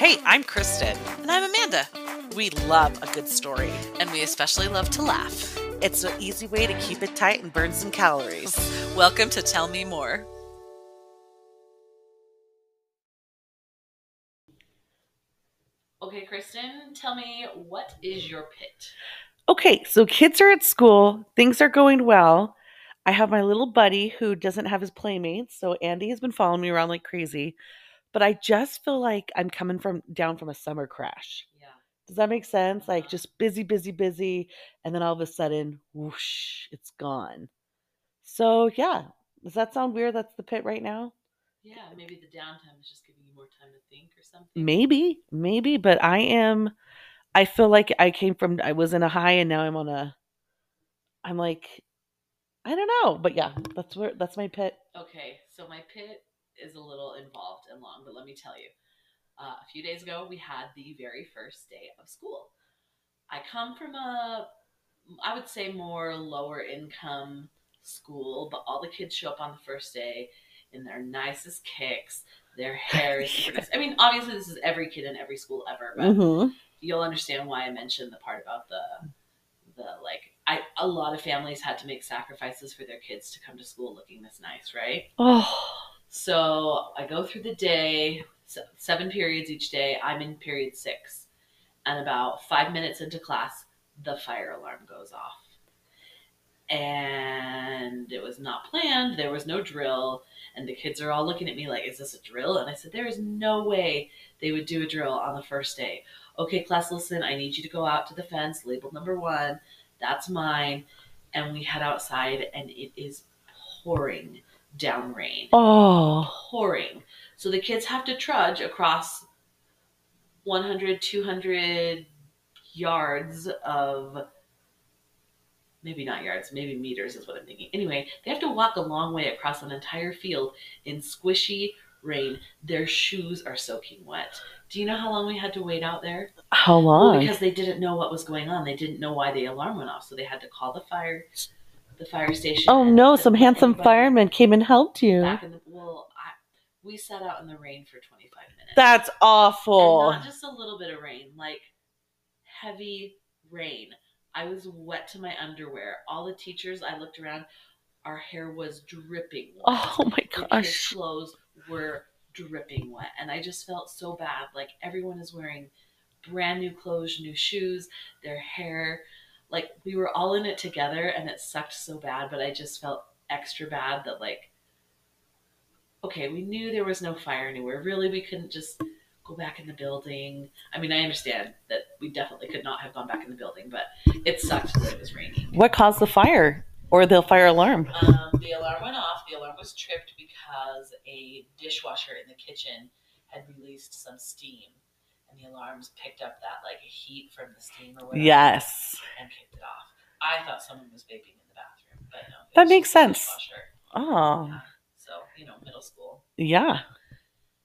Hey, I'm Christen. And I'm Amanda. We love a good story. And we especially love to laugh. It's an easy way to keep it tight and burn some calories. Welcome to Tell Me More. Okay, Christen, tell me what is your pit? Okay, so kids are at school, things are going well. I have my little buddy who doesn't have his playmates, so Andy has been following me around like crazy. But I just feel like I'm coming from down from a summer crash. Yeah. Does that make sense? Like just busy, busy, busy, and then all of a sudden, whoosh, it's gone. So yeah, does that sound weird? That's the pit right now. Yeah, maybe the downtime is just giving you more time to think or something. Maybe, maybe, but I am. I feel like I came from. I was in a high, and now I'm on a. I'm like, I don't know, but yeah, that's where that's my pit. Okay, so my pit is a little involved and long, but let me tell you. Uh, a few days ago, we had the very first day of school. I come from a, I would say, more lower income school, but all the kids show up on the first day in their nicest kicks. Their hair is super nice. I mean, obviously, this is every kid in every school ever, but hmm you'll understand why I mentioned the part about the the like I a lot of families had to make sacrifices for their kids to come to school looking this nice, right? Oh, So I go through the day, seven periods each day. I'm in period six, and about five minutes into class, the fire alarm goes off. And it was not planned. There was no drill, and the kids are all looking at me like, "Is this a drill?" And I said, "There is no way they would do a drill on the first day." Okay, class, listen. I need you to go out to the fence, labeled number one. That's mine. And we head outside, and it is pouring down rain oh, pouring. So the kids have to trudge across 100, 200 yards of maybe not yards, maybe meters is what I'm thinking. Anyway, they have to walk a long way across an entire field in squishy rain. Their shoes are soaking wet. Do you know how long we had to wait out there? how Well, long? because they didn't know what was going on. They didn't know why the alarm went off, so they had to call the fire the fire station. oh no, some handsome firemen came and helped you. back in the well I, we sat out in the rain for 25 minutes That's awful. and not just a little bit of rain like heavy rain i was wet to my underwear all the teachers i looked around our hair was dripping wet. Oh my gosh. clothes were dripping wet and i just felt so bad like everyone is wearing brand new clothes new shoes their hair like we were all in it together and it sucked so bad but i just felt extra bad that like okay we knew there was no fire anywhere really we couldn't just go back in the building i mean i understand that we definitely could not have gone back in the building but it sucked that it was raining What caused the fire or the fire alarm? um, the alarm went off. The alarm was tripped because a dishwasher in the kitchen had released some steam, and the alarms picked up that like heat from the steam or whatever. Yes. and kicked it off. I thought someone was vaping in the bathroom, but no. That makes sense. Oh, So you know, middle school. yeah.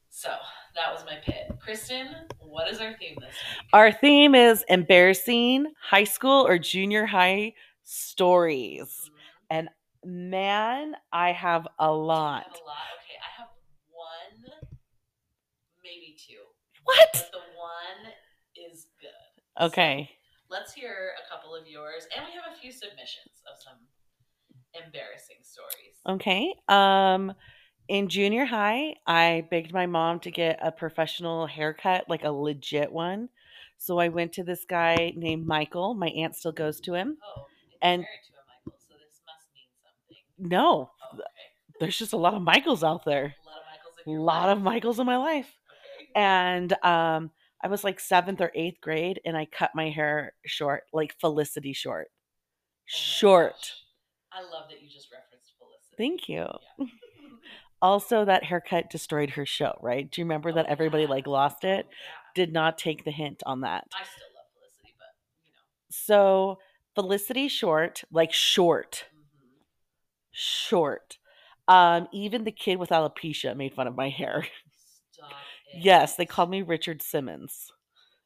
So that was my pit. Christen, what is our theme this week? Our theme is embarrassing high school or junior high stories. Mhm. Man, I have a lot. have a lot. Okay, I have one, maybe two, What? but the one is good. Okay. Let's hear a couple of yours, and we have a few submissions of some embarrassing stories. Okay. Um in junior high, I begged my mom to get a professional haircut, like a legit one. So I went to this guy named Michael. My aunt still goes to him. Oh, and, married to a Michael, so this must mean something. No, Oh, okay. there's just a lot of Michaels out there. A lot of Michaels in lot of Michaels in my life. Okay. And um I was like 7th or 8th grade and I cut my hair short, like Felicity short. Oh Short. gosh. I love that you just referenced Felicity. Thank you. Yeah. Also that haircut destroyed her show, right? Do you remember that Oh, everybody yeah. like lost it? Oh, yeah. Did not take the hint on that. I still love Felicity, but you know. So Felicity Short, like short, hmm short. Um, even the kid with alopecia made fun of my hair. Yes, they called me Richard Simmons.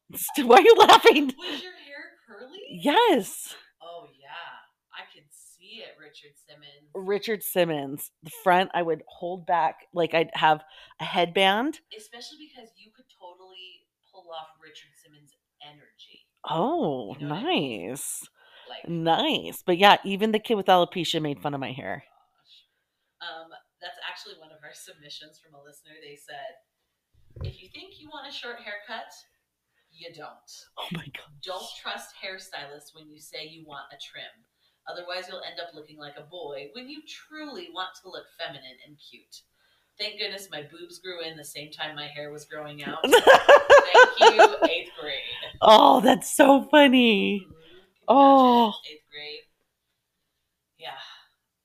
Why are you laughing? Was your hair curly? Yes, Oh yeah, I could see it, Richard Simmons. Richard Simmons. The front I would hold back, like I'd have a headband. Especially because you could totally pull off Richard Simmons energy. Oh, You know what I mean? nice. Like, Nice. But yeah, even the kid with alopecia made fun of my hair. gosh. Um, that's actually one of our submissions from a listener. They said, if you think you want a short haircut, you don't. Oh my god. Don't trust hairstylists when you say you want a trim. Otherwise, you'll end up looking like a boy when you truly want to look feminine and cute. Thank goodness my boobs grew in the same time my hair was growing out. Thank you, eighth grade. oh, that's so funny. Mhm. Oh. eighth grade. Yeah,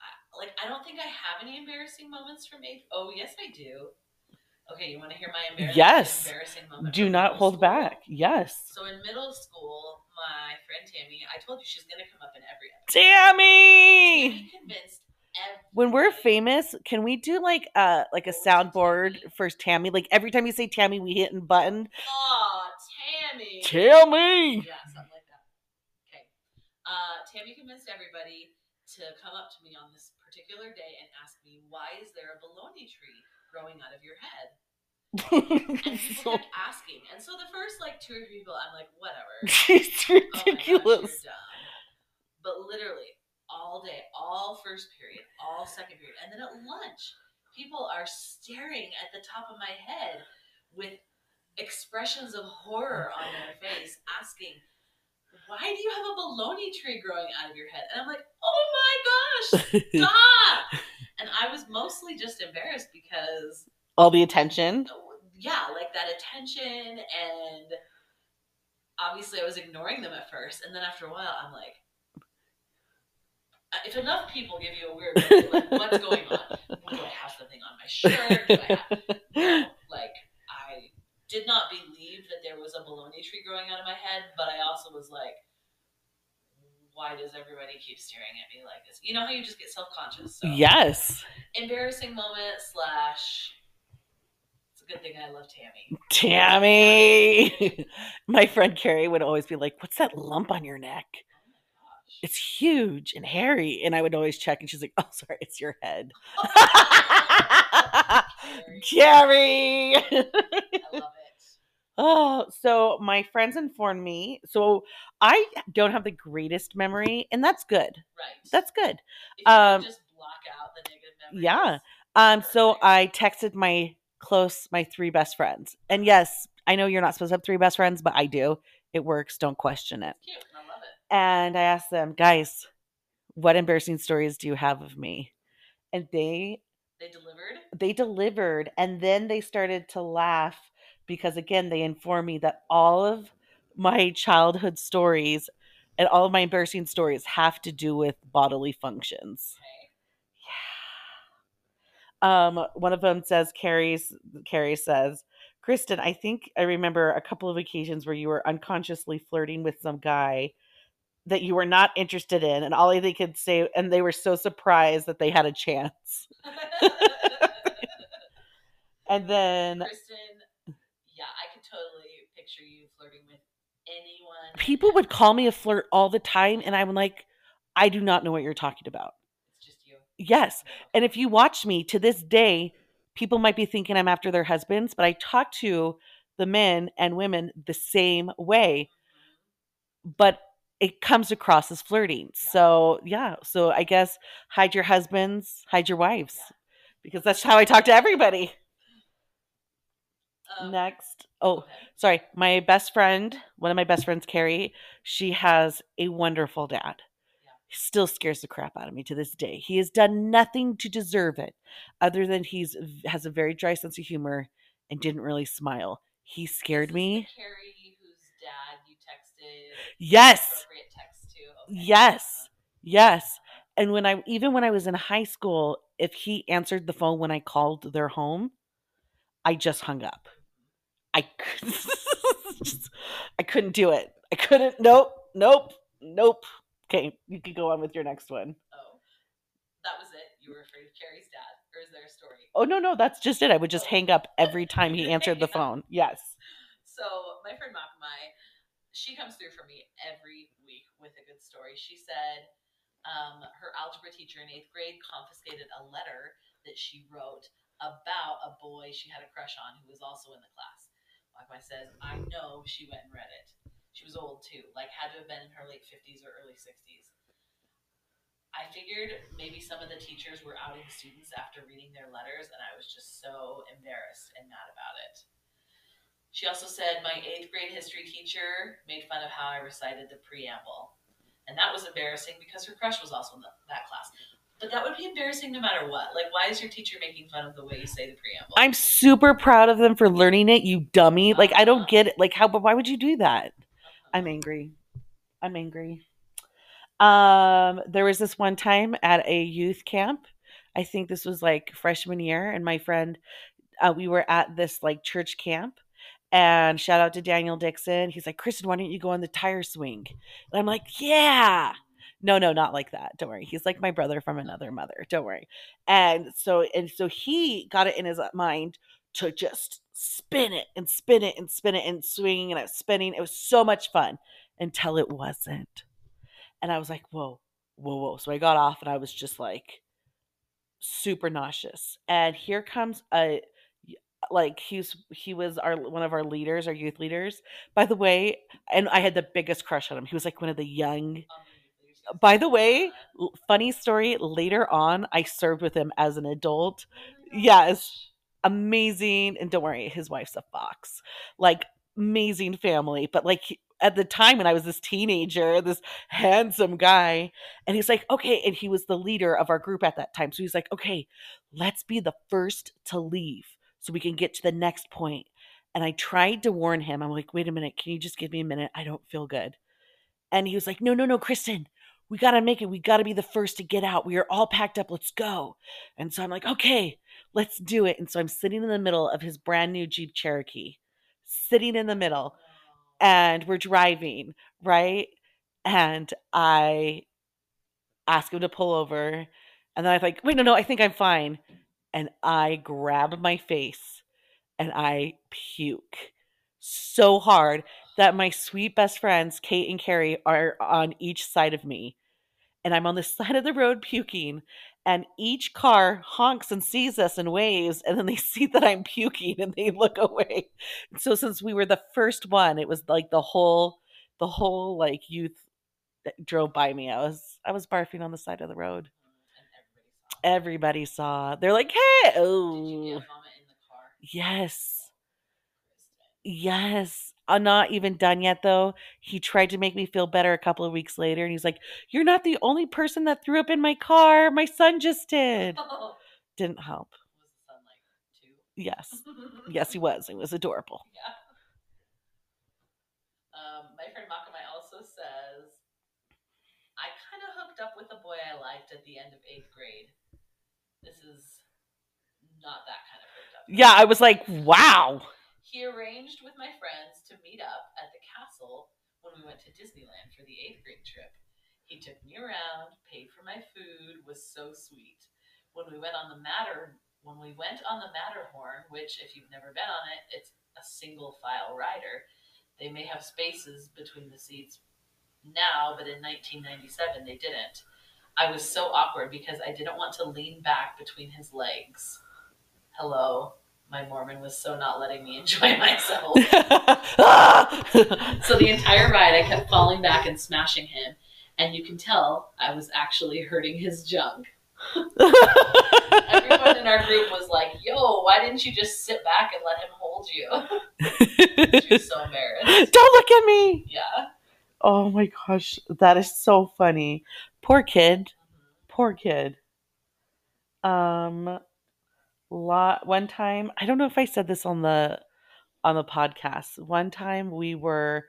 I, like I don't think I have any embarrassing moments from eighth. Oh, yes, I do. Okay, you want to hear my embarrassing, Yes. embarrassing moment? Do not hold school? back. Yes. So in middle school, my friend Tammy, I told you she's gonna come up in every episode. Tammy! Tammy convinced everybody. When we're famous, can we do like a like a soundboard for Tammy? Like every time you say Tammy, we hit and button. Aw, Tammy. Tammy! Yeah, something like that. Okay. Uh, Tammy convinced everybody to come up to me on this particular day and ask me, why is there a bologna tree growing out of your head? And people so, kept asking. And so the first like two or three people, I'm like, whatever. it's Oh ridiculous. you're dumb. But literally, all day, all first period, all second period, and then at lunch, people are staring at the top of my head with expressions of horror on their face, asking, Why do you have a bologna tree growing out of your head? And I'm like, Oh my gosh, stop! And I was mostly just embarrassed because All the attention. yeah, like that attention and obviously I was ignoring them at first and then after a while I'm like uh, if enough people give you a weird look, like what's going on? Do I have something on my shirt? Do I have no, like I did not believe that there was a bologna tree growing out of my head, but I also was like why does everybody keep staring at me like this? You know how you just get self conscious. So Yes. embarrassing moment slash it's a good thing I love Tammy. Tammy. My friend Carrie would always be like, What's that lump on your neck? Oh my gosh. It's huge and hairy. And I would always check, and she's like, Oh, sorry, it's your head. Carrie. I love it. Oh, so my friends informed me. So I don't have the greatest memory, and that's good. Right. That's good. um, just block out the negative memories. Yeah. Um, so I texted my close, my three best friends. And yes, I know you're not supposed to have three best friends, but I do. It works. Don't question it. Cute. I love it. And I asked them, guys, what embarrassing stories do you have of me? And they They delivered. they delivered and then they started to laugh because again they inform me that all of my childhood stories and all of my embarrassing stories have to do with bodily functions. Yeah. Um one of them says carrie's carrie says christen i think i remember a couple of occasions where you were unconsciously flirting with some guy that you were not interested in and all they could say and they were so surprised that they had a chance. And then Christen, yeah, I could totally picture you flirting with anyone. people would call me a flirt all the time and i'm like i do not know what you're talking about It's just you. yes and if you watch me to this day people might be thinking i'm after their husbands but i talk to the men and women the same way mm-hmm. but it comes across as flirting Yeah. so yeah so i guess hide your husbands hide your wives Yeah. because that's how i talk to everybody Um, next oh ahead. sorry my best friend one of my best friends carrie she has a wonderful dad Yeah. he still scares the crap out of me to this day he has done nothing to deserve it other than he's has a very dry sense of humor and didn't really smile he scared me Carrie whose dad you texted. yes text. Okay. yes yes and when i even when i was in high school if he answered the phone when i called their home i just hung up i just- i couldn't do it i couldn't nope nope nope okay you could go on with your next one. Oh, that was it. You were afraid of Carrie's dad, or is there a story? Oh no no that's just it i would just hang up every time he answered the phone yes So my friend Makamai, she comes through for me every week with a good story. She said um, her algebra teacher in eighth grade confiscated a letter that she wrote about a boy she had a crush on who was also in the class. Like I said, I know she went and read it. She was old too, like had to have been in her late fifties or early sixties. I figured maybe some of the teachers were outing students after reading their letters, and I was just so embarrassed and mad about it. She also said my eighth grade history teacher made fun of how I recited the preamble. And that was embarrassing because her crush was also in the, that class. But that would be embarrassing no matter what. Like, why is your teacher making fun of the way you say the preamble? I'm super proud of them for learning it, you dummy. Like, I Uh-huh. don't get it. Like, how, but why would you do that? Uh-huh. I'm angry. I'm angry. Um, there was this one time at a youth camp. I think this was like freshman year, and my friend, uh, we were at this like church camp. And shout out to Daniel Dixon. He's like, Christen, why don't you go on the tire swing? And I'm like, yeah. No, no, not like that. Don't worry. He's like my brother from another mother. Don't worry. And so, and so he got it in his uh, mind to just spin it and spin it and spin it and swinging and spinning. It was so much fun until it wasn't. And I was like, whoa, whoa, whoa. So I got off and I was just like super nauseous. And here comes a like he's he was our one of our leaders, our youth leaders. By the way, and I had the biggest crush on him. He was like one of the young by the way, funny story, later on I served with him as an adult. Oh Yes. Amazing. And don't worry, his wife's a fox. Like amazing family, but like at the time when I was this teenager, this handsome guy, and he's like, okay, and he was the leader of our group at that time. So he's like, okay, let's be the first to leave so we can get to the next point. And I tried to warn him. I'm like, wait a minute, can you just give me a minute? I don't feel good. And he was like, no, no, no, Christen, we got to make it. We got to be the first to get out. We are all packed up. Let's go. And so I'm like, okay, let's do it. And so I'm sitting in the middle of his brand new Jeep Cherokee, sitting in the middle and we're driving, right? And I ask him to pull over. And then I'm like, wait, no, no, I think I'm fine. And I grab my face and I puke so hard that my sweet best friends, Kate and Carrie, are on each side of me. And I'm on the side of the road puking. And each car honks and sees us and waves. And then they see that I'm puking and they look away. So since we were the first one, it was like the whole, the whole like youth that drove by me. I was, I was barfing on the side of the road. Everybody saw. They're like, hey, oh, get vomit in the car? yes. Yes. I'm not even done yet, though. He tried to make me feel better a couple of weeks later, and he's like, You're not the only person that threw up in my car. My son just did. Didn't help. the sun like two? Yes. Yes, he was. It was adorable. Yeah. Um, my friend Makamai also says, I kind of hooked up with a boy I liked at the end of eighth grade. This is not that kind of hooked up. Yeah, I was like, Wow. He arranged with my friends to meet up at the castle when we went to Disneyland for the eighth grade trip. He took me around, paid for my food, was so sweet. When we went on the Matter, when we went on the Matterhorn, which if you've never been on it, it's a single file rider. They may have spaces between the seats now, but in 1997 they didn't. I was so awkward because I didn't want to lean back between his legs. Hello, my Mormon was so not letting me enjoy myself. So the entire ride, I kept falling back and smashing him, and you can tell I was actually hurting his junk. Everyone in our group was like, "Yo, why didn't you just sit back and let him hold you?" She was so embarrassed. Don't look at me. Yeah. Oh my gosh, that is so funny. Poor kid. Poor kid. Um lot one time, I don't know if I said this on the on the podcast. One time we were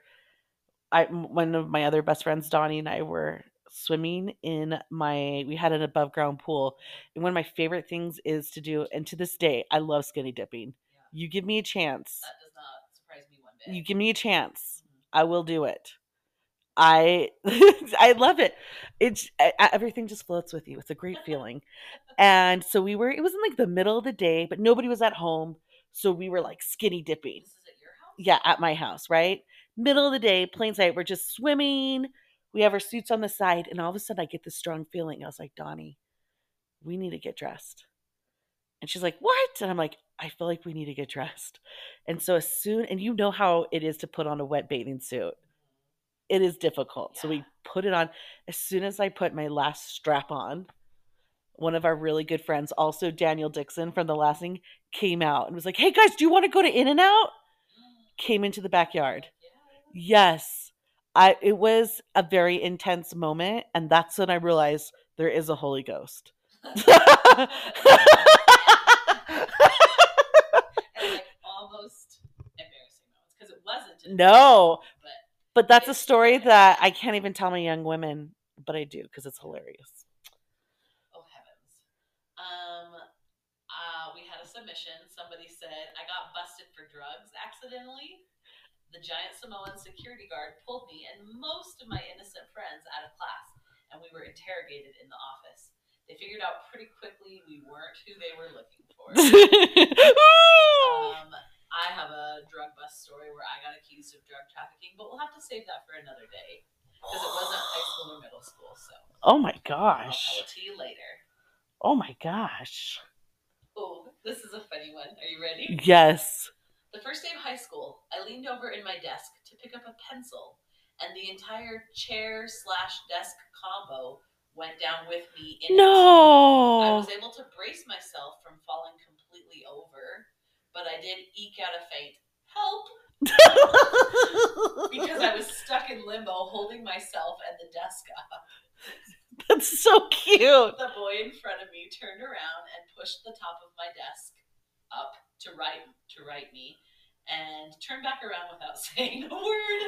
i one of my other best friends Donnie and I were swimming in my we had an above ground pool. And one of my favorite things is to do and to this day I love skinny dipping. Yeah. You give me a chance. That does not surprise me one bit. You give me a chance. Mhm. I will do it. I I love it. It's everything just floats with you. It's a great feeling. and so we were. It was in like the middle of the day, but nobody was at home, so we were like skinny dipping. This is at your house? Yeah, at my house, right? Middle of the day, plain sight. We're just swimming. We have our suits on the side, and all of a sudden, I get this strong feeling. I was like, Donnie, we need to get dressed. And she's like, What? And I'm like, I feel like we need to get dressed. And so as soon and you know how it is to put on a wet bathing suit. It is difficult. So we put it on. As soon as I put my last strap on, one of our really good friends, also Daniel Dixon from the last thing, came out and was like, Hey guys, do you want to go to In and Out? Came into the backyard. Yeah. Yes. I it was a very intense moment and that's when I realized there is a Holy Ghost. and like almost embarrassing moments because it wasn't. No. Embarrassing moment, But but that's a story that I can't even tell my young women, but I do because it's hilarious. oh heavens. Um, uh, we had a submission. Somebody said I got busted for drugs accidentally. The giant Samoan security guard pulled me and most of my innocent friends out of class, and we were interrogated in the office. They figured out pretty quickly we weren't who they were looking for. Um, I have a drug bust story where I got accused of drug trafficking, but we'll have to save that for another day because it wasn't high school or middle school. So oh my gosh. I'll tell it to you later. Oh my gosh. Oh, this is a funny one. Are you ready? Yes. The first day of high school, I leaned over in my desk to pick up a pencil, and the entire chair slash desk combo went down with me in it. I was able to brace myself from falling completely over, but I did eke out a faint help because I was stuck in limbo holding myself and the desk up. That's so cute. The boy in front of me turned around and pushed the top of my desk up to write to write me and turned back around without saying a word.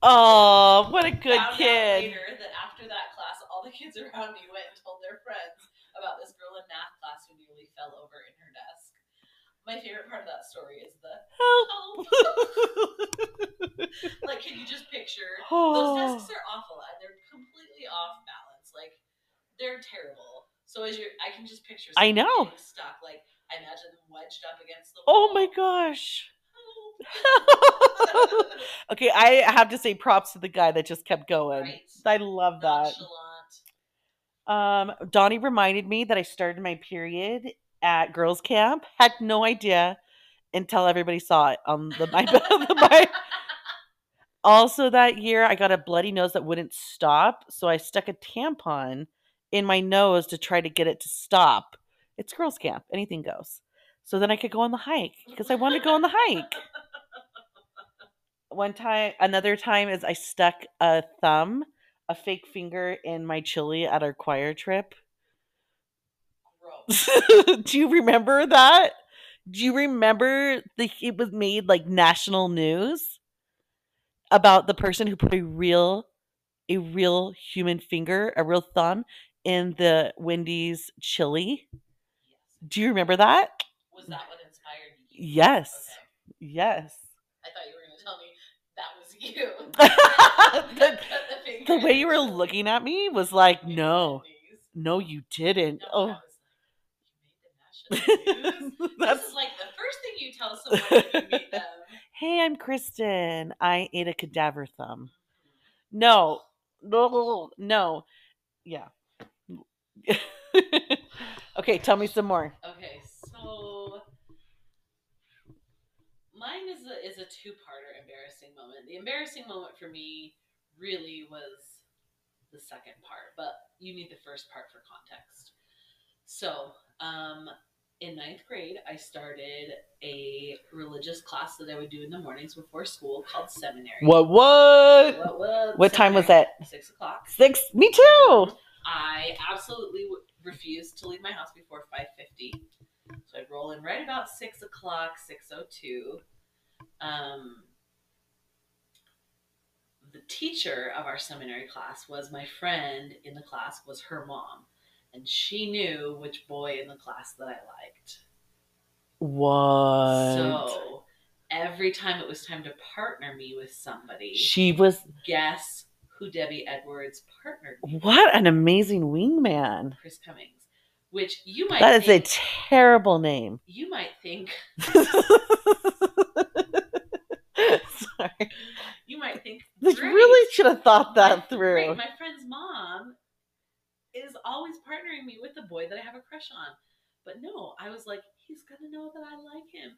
Oh, what a good Found kid. later that after that class, all the kids around me went and told their friends about this girl in math class who nearly fell over in. My favorite part of that story is the Help. like, can you just picture Oh. those desks are awful and they're completely off balance. Like they're terrible. So as you're, I can just picture. I know. stuck. Like I imagine them wedged up against the wall. Oh my gosh. Okay, I have to say props to the guy that just kept going. right. I love that. Nonchalant. Um, Donnie reminded me that I started my period at girls' camp. Had no idea until everybody saw it on the my, my Also that year I got a bloody nose that wouldn't stop, so I stuck a tampon in my nose to try to get it to stop. It's girls' camp, anything goes. So then I could go on the hike because I wanted to go on the hike. One time, another time is I stuck a thumb, a fake finger in my chili at our choir trip. Do you remember that? Do you remember the it was made like national news about the person who put a real a real human finger, a real thumb in the Wendy's chili? Do you remember that? Was that what inspired you? Yes. Okay. Yes. I thought you were going to tell me that was you. the, the, the way you were looking at me was like, no, no, you didn't. No, oh, was like, you made the national news. that's this is like the first thing you tell someone when you meet them. hey, I'm Christen. I ate a cadaver thumb. No, no, no. Yeah. okay, tell me some more. Okay, so mine is a is a two parter embarrassing moment. The embarrassing moment for me really was the second part, but you need the first part for context. So, um, in ninth grade, I started a religious class that I would do in the mornings before school called seminary. What? What? What, what, What time was it? Six o'clock. Six. Me too. I absolutely refused to leave my house before five fifty, so I'd roll in right about six o'clock, six o two. Um, the teacher of our seminary class was my friend in the class was her mom, and she knew which boy in the class that I liked. What? So every time it was time to partner me with somebody, she was. guess who Debbie Edwards partnered? What an amazing wingman. Chris Cummings, which you might That is a terrible name. you might think Sorry. you might think They really should have thought that through. great, My friend's mom is always partnering me with the boy that I have a crush on. But no, I was like, he's gonna know that I like him.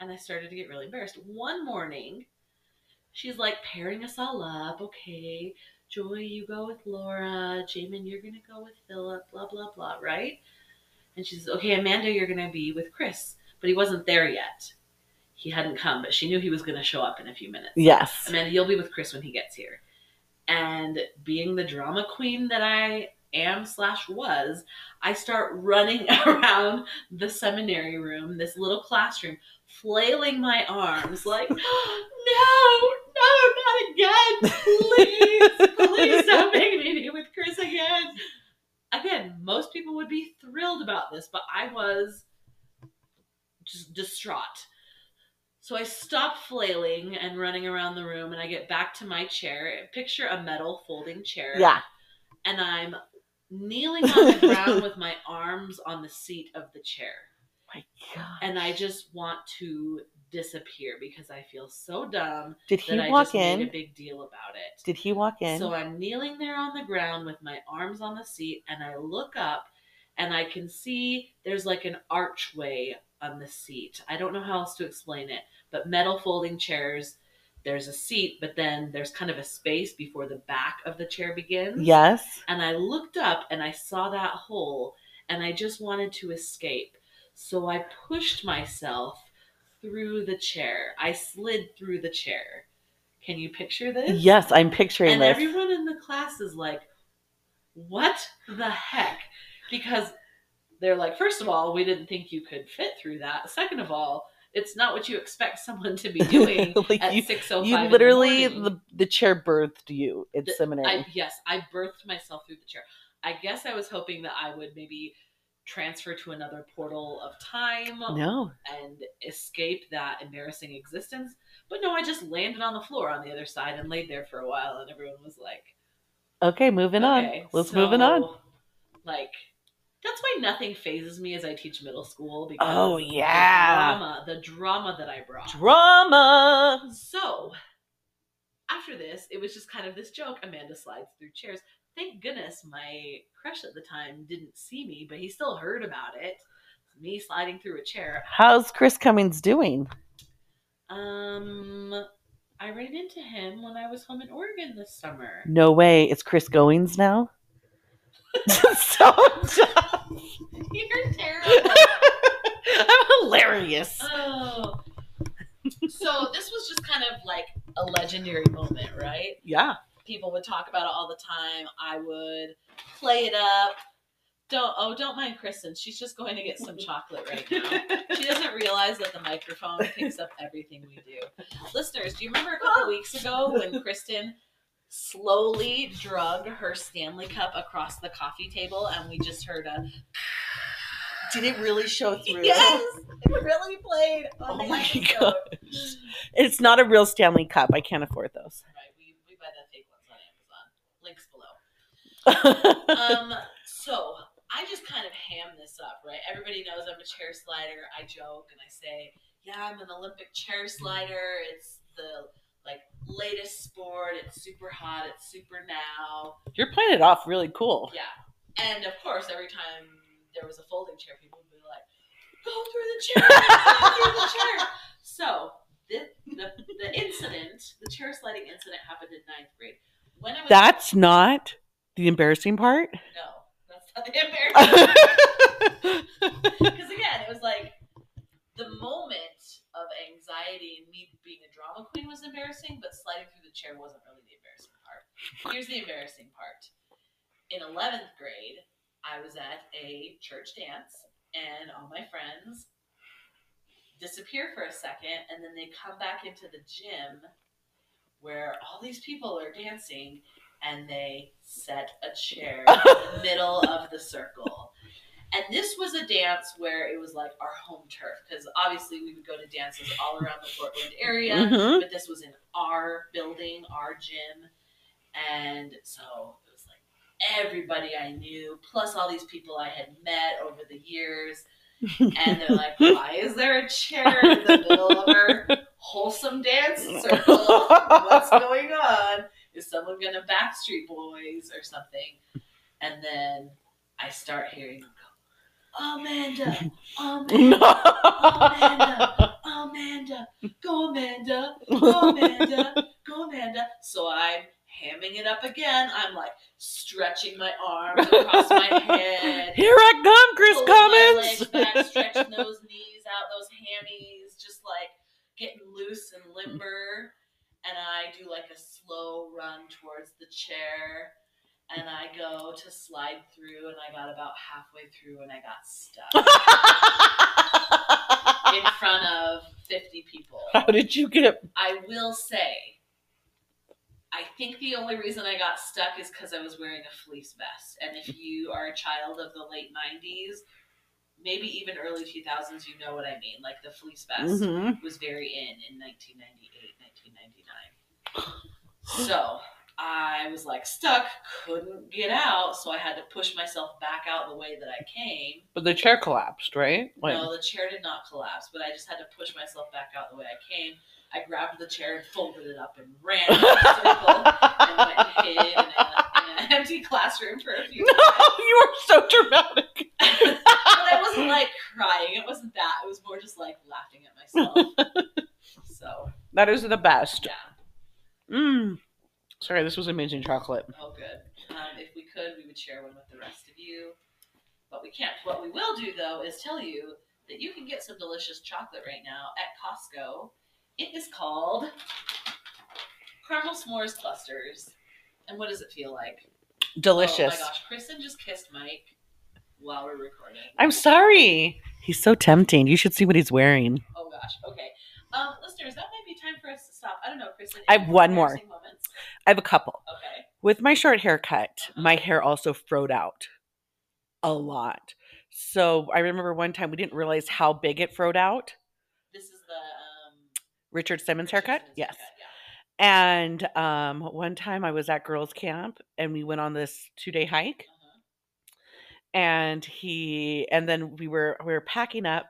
And I started to get really embarrassed. One morning, she's like pairing us all up. Okay, Joy, you go with Laura. Jamin, you're gonna go with Philip. Blah blah blah. Right? And she says, okay, Amanda, you're gonna be with Chris. But he wasn't there yet. He hadn't come, but she knew he was gonna show up in a few minutes. Yes. Amanda, you'll be with Chris when he gets here. And being the drama queen that I am slash was, I start running around the seminary room, this little classroom, flailing my arms like, no, no, not again. Please, please don't make me be with Chris again. Again, most people would be thrilled about this, but I was just distraught. So I stop flailing and running around the room and I get back to my chair. Picture a metal folding chair. Yeah. And I'm kneeling on the ground with my arms on the seat of the chair. My God. And I just want to disappear because I feel so dumb Did he that I walk just made a in? big deal about it. Did he walk in? So I'm kneeling there on the ground with my arms on the seat, and I look up and I can see there's like an archway on the seat. I don't know how else to explain it, but metal folding chairs. There's a seat, but then there's kind of a space before the back of the chair begins. yes. And I looked up and I saw that hole, and I just wanted to escape. So I pushed myself through the chair. I slid through the chair. Can you picture this? Yes, I'm picturing and this. everyone in the class is like, "What the heck?" Because they're like, first of all, we didn't think you could fit through that. Second of all, it's not what you expect someone to be doing Like, at you- six oh five. you literally the the chair birthed you in The- seminary. I, yes, I birthed myself through the chair. I guess I was hoping that I would maybe transfer to another portal of time no. and escape that embarrassing existence. But no, I just landed on the floor on the other side and laid there for a while, and everyone was like, Okay, moving Okay, on. Let's so, moving on. Like, that's why nothing phases me as I teach middle school because Oh, the yeah. drama, the drama that I brought. Drama. So, after this, it was just kind of this joke. Amanda slides through chairs. Thank goodness my crush at the time didn't see me, but he still heard about it. Me sliding through a chair. How's Chris Cummings doing? Um, I ran into him when I was home in Oregon this summer. No way. It's Chris Goings now. so dumb. You're terrible. I'm hilarious. Oh. So this was just kind of like a legendary moment, right? Yeah. People would talk about it all the time. I would play it up. Don't oh, don't mind Christen. She's just going to get some chocolate right now. She doesn't realize that the microphone picks up everything we do. Listeners, do you remember a couple weeks ago when Christen slowly drug her Stanley Cup across the coffee table and we just heard a Did it really show through? Yes, it really played. Oh my episode. god. It's not a real Stanley Cup. I can't afford those. Right, we, we buy the fake ones on Amazon. Links below. Um, so I just kind of ham this up, right? Everybody knows I'm a chair slider. I joke and I say, "Yeah, I'm an Olympic chair slider. It's the like latest sport. It's super hot. It's super now." You're playing it off really cool. Yeah, and of course, every time there was a folding chair, people would be like, "Go through the chair, go through the chair." So the, the the incident, the chair sliding incident, happened in ninth grade. When I was That's not the embarrassing part. no, that's not the embarrassing. Part. Because again, it was like the moment anxiety and me being a drama queen was embarrassing, but sliding through the chair wasn't really the embarrassing part. Here's the embarrassing part. In 11th grade, I was at a church dance, and all my friends disappear for a second, and then they come back into the gym where all these people are dancing, and they set a chair in the middle of the circle. And this was a dance where it was like our home turf because obviously we would go to dances all around the Portland area, Mhm. but this was in our building, our gym. And so it was like everybody I knew, plus all these people I had met over the years. And they're like, why is there a chair in the middle of our wholesome dance circle? What's going on? Is someone gonna Backstreet Boys or something? And then I start hearing Amanda, Amanda, Amanda, Amanda, go Amanda, go Amanda, go Amanda. So I'm hamming it up again. I'm like stretching my arms across my head. Here I come, Chris pulling my legs Cummings. back, stretching those knees out, those hammies, just like getting loose and limber. And I do like a slow run towards the chair. And I go to slide through, and I got about halfway through, and I got stuck in front of 50 people. How did you get? I will say, I think the only reason I got stuck is because I was wearing a fleece vest. And if you are a child of the late 90s, maybe even early 2000s, you know what I mean. Like the fleece vest Mhm. was very in in 1998, 1999. So I was like stuck, couldn't get out. So I had to push myself back out the way that I came. But the chair collapsed, right? No, the chair did not collapse, but I just had to push myself back out the way I came. I grabbed the chair and folded it up and ran in a circle and went and hid in, a, in an empty classroom for a few no, minutes. you are so dramatic. but I wasn't like crying. It wasn't that. It was more just like laughing at myself. so That is the best. yeah. Mm. Sorry, this was amazing chocolate. Oh, good. Um, if we could, we would share one with the rest of you, but we can't. What we will do though is tell you that you can get some delicious chocolate right now at Costco. It is called caramel s'mores clusters. And what does it feel like? Delicious. Oh my gosh, Christen just kissed Mike while we're recording. I'm sorry. He's so tempting. You should see what he's wearing. Oh gosh. Okay. Um, listeners, that might be time for us to stop. I don't know, Christen. I have one more. Moments? I have a couple. Okay. With my short haircut, my hair also froed out a lot. So I remember one time we didn't realize how big it froed out. This is the um, Richard Simmons Richard haircut? Simmons Yes. haircut, yeah. And um, one time I was at girls' camp and we went on this two day hike. Uh-huh. And he, and then we were we were packing up,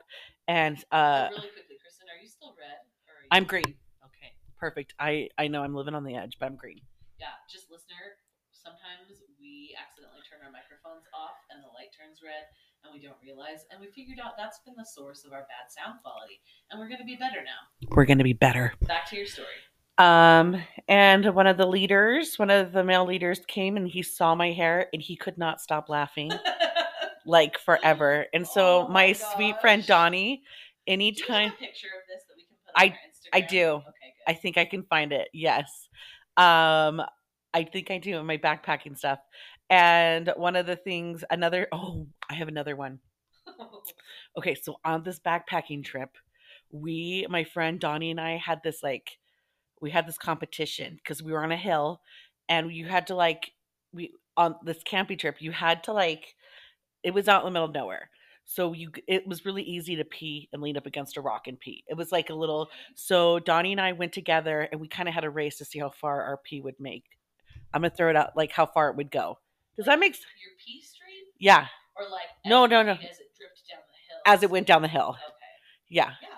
and uh, Oh, really quickly, Christen, are you still red? Or are you... I'm green. Perfect. I I know I'm living on the edge, but I'm green. Yeah, just listener, sometimes we accidentally turn our microphones off and the light turns red and we don't realize. And we figured out that's been the source of our bad sound quality. And we're going to be better now. We're gonna be better. Back to your story. Um, and one of the leaders, one of the male leaders came and he saw my hair and he could not stop laughing like forever. And so Oh my my sweet friend. Donnie, do you anytime have a picture of this that we can put I- on our Instagram? I do. Okay. I think I can find it. Yes. Um, I think I do in my backpacking stuff. And one of the things, another, oh, I have another one. Okay, so on this backpacking trip, we, my friend Donnie and I had this like, we had this competition because we were on a hill and you had to like, we, on this camping trip, you had to like, it was out in the middle of nowhere. So you, it was really easy to pee and lean up against a rock and pee. It was like a little, so Donnie and I went together and we kind of had a race to see how far our pee would make. I'm gonna throw it out like how far it would go. Does that make sense? your pee stream? Yeah, Or like No, no, no. As it dripped down the hill. as it went down the hill. Okay. Yeah. Yeah.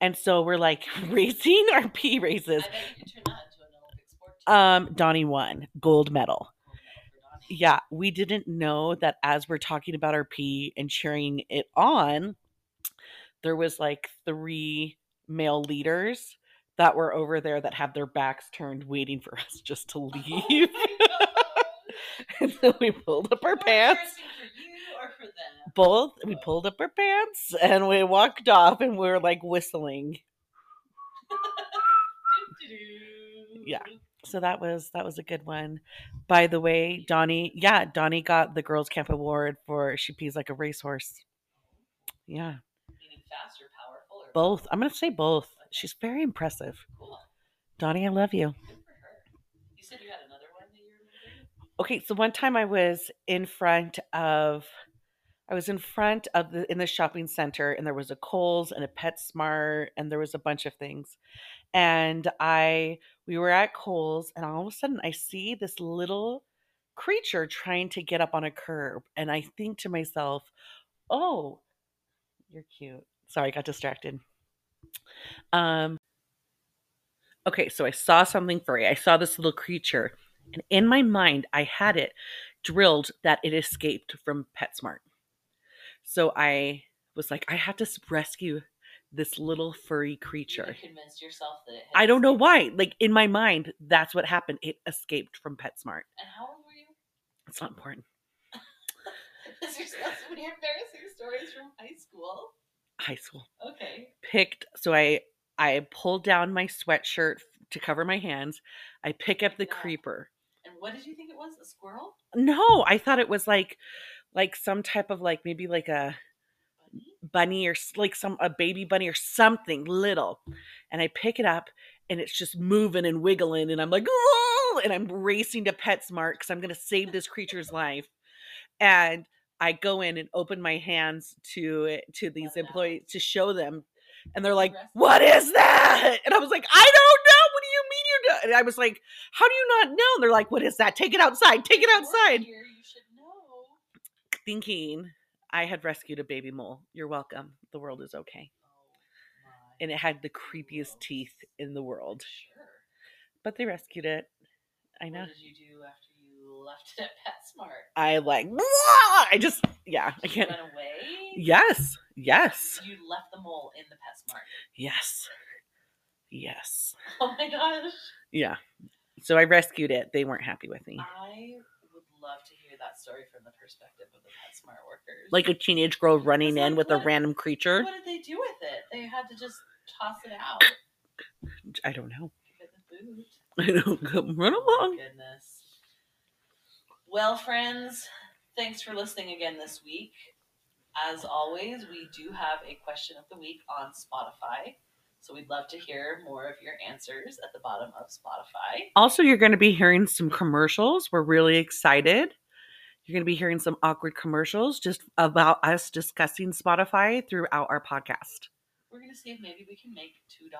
And so we're like racing our pee I races. bet you could turn that into an Olympic sport. Um, Donnie won gold medal. Gold medal for Donnie. Yeah, we didn't know that as we're talking about our pee and cheering it on, there was like three male leaders that were over there that had their backs turned waiting for us just to Oh leave. and so we pulled up our pants. embarrassing For you or for them? Both we oh. pulled up our pants and we walked off and we were like whistling. Yeah. So that was that was a good one. By the way, Donnie, yeah, Donnie got the Girls Camp Award for she pees like a racehorse. Yeah, Meaning fast powerful or both. I'm gonna say both. She's very impressive. Cool. Donnie, I love you. Good for her. You said you had another one that you remembered? Okay, so one time I was in front of I was in front of the in the shopping center and there was a Kohl's and a PetSmart and there was a bunch of things. And I we were at Kohl's and all of a sudden I see this little creature trying to get up on a curb and I think to myself, "Oh, you're cute." Sorry, I got distracted. Um Okay, so I saw something furry. I saw this little creature and in my mind, I had it drilled that it escaped from PetSmart. So I was like, I have to rescue this little furry creature. had convinced yourself that it had I don't know why. Like in my mind, that's what happened. It escaped from PetSmart. And how old were you? It's not important. Is so many embarrassing stories from high school. High school. Okay. Picked. So I I pulled down my sweatshirt to cover my hands. I pick up the Yeah. creeper. And what did you think it was? A squirrel? No, I thought it was like like some type of like maybe like a Bunny? or like some a baby bunny or something little and i pick it up and it's just moving and wiggling and i'm like "Whoa!" and i'm racing to petsmart because i'm going to save this creature's life and i go in and open my hands to to these out. employees to show them and they're like what is that and i was like i don't know what do you mean you don't and i was like how do you not know and they're like what is that take it outside take it outside Here, you should know. thinking i had rescued a baby mole you're welcome the world is okay Oh and it had the creepiest teeth in the world. Sure. But they rescued it. I know. What did you do after you left it at PetSmart? I like. "Wah!" I just yeah. I can't. run away? Yes. Yes. You left the mole in the PetSmart. Yes. Yes. Oh my gosh. Yeah. So I rescued it. They weren't happy with me. I would love to that story from the perspective of the PetSmart workers. Like a teenage girl running in like, with a random creature. what did they do with it? They had to just toss it out. I don't know. Give it the boot. I don't run Oh along. goodness. Well, friends, thanks for listening again this week. As always, we do have a question of the week on Spotify. So we'd love to hear more of your answers at the bottom of Spotify. Also, you're going to be hearing some commercials. We're really excited. You're going to be hearing some awkward commercials just about us discussing Spotify throughout our podcast. We're going to see if maybe we can make $2.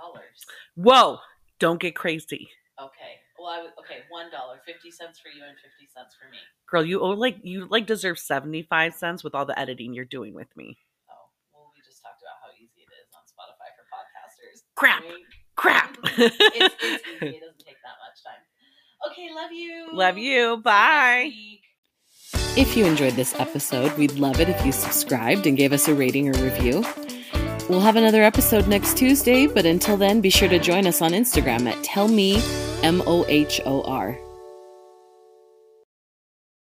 Whoa, don't get crazy. Okay. Well, I would, okay, $1, 50 cents for you and 50 cents for me. Girl, you owe like you like deserve 75 cents with all the editing you're doing with me. Oh, well, we just talked about how easy it is on Spotify for podcasters. Crap. Crap. it's, it's easy. It doesn't take that much time. Okay, love you. Love you. See you next Bye. If you enjoyed this episode, we'd love it if you subscribed and gave us a rating or review. We'll have another episode next Tuesday, but until then, be sure to join us on Instagram at Tell Me M O H O R.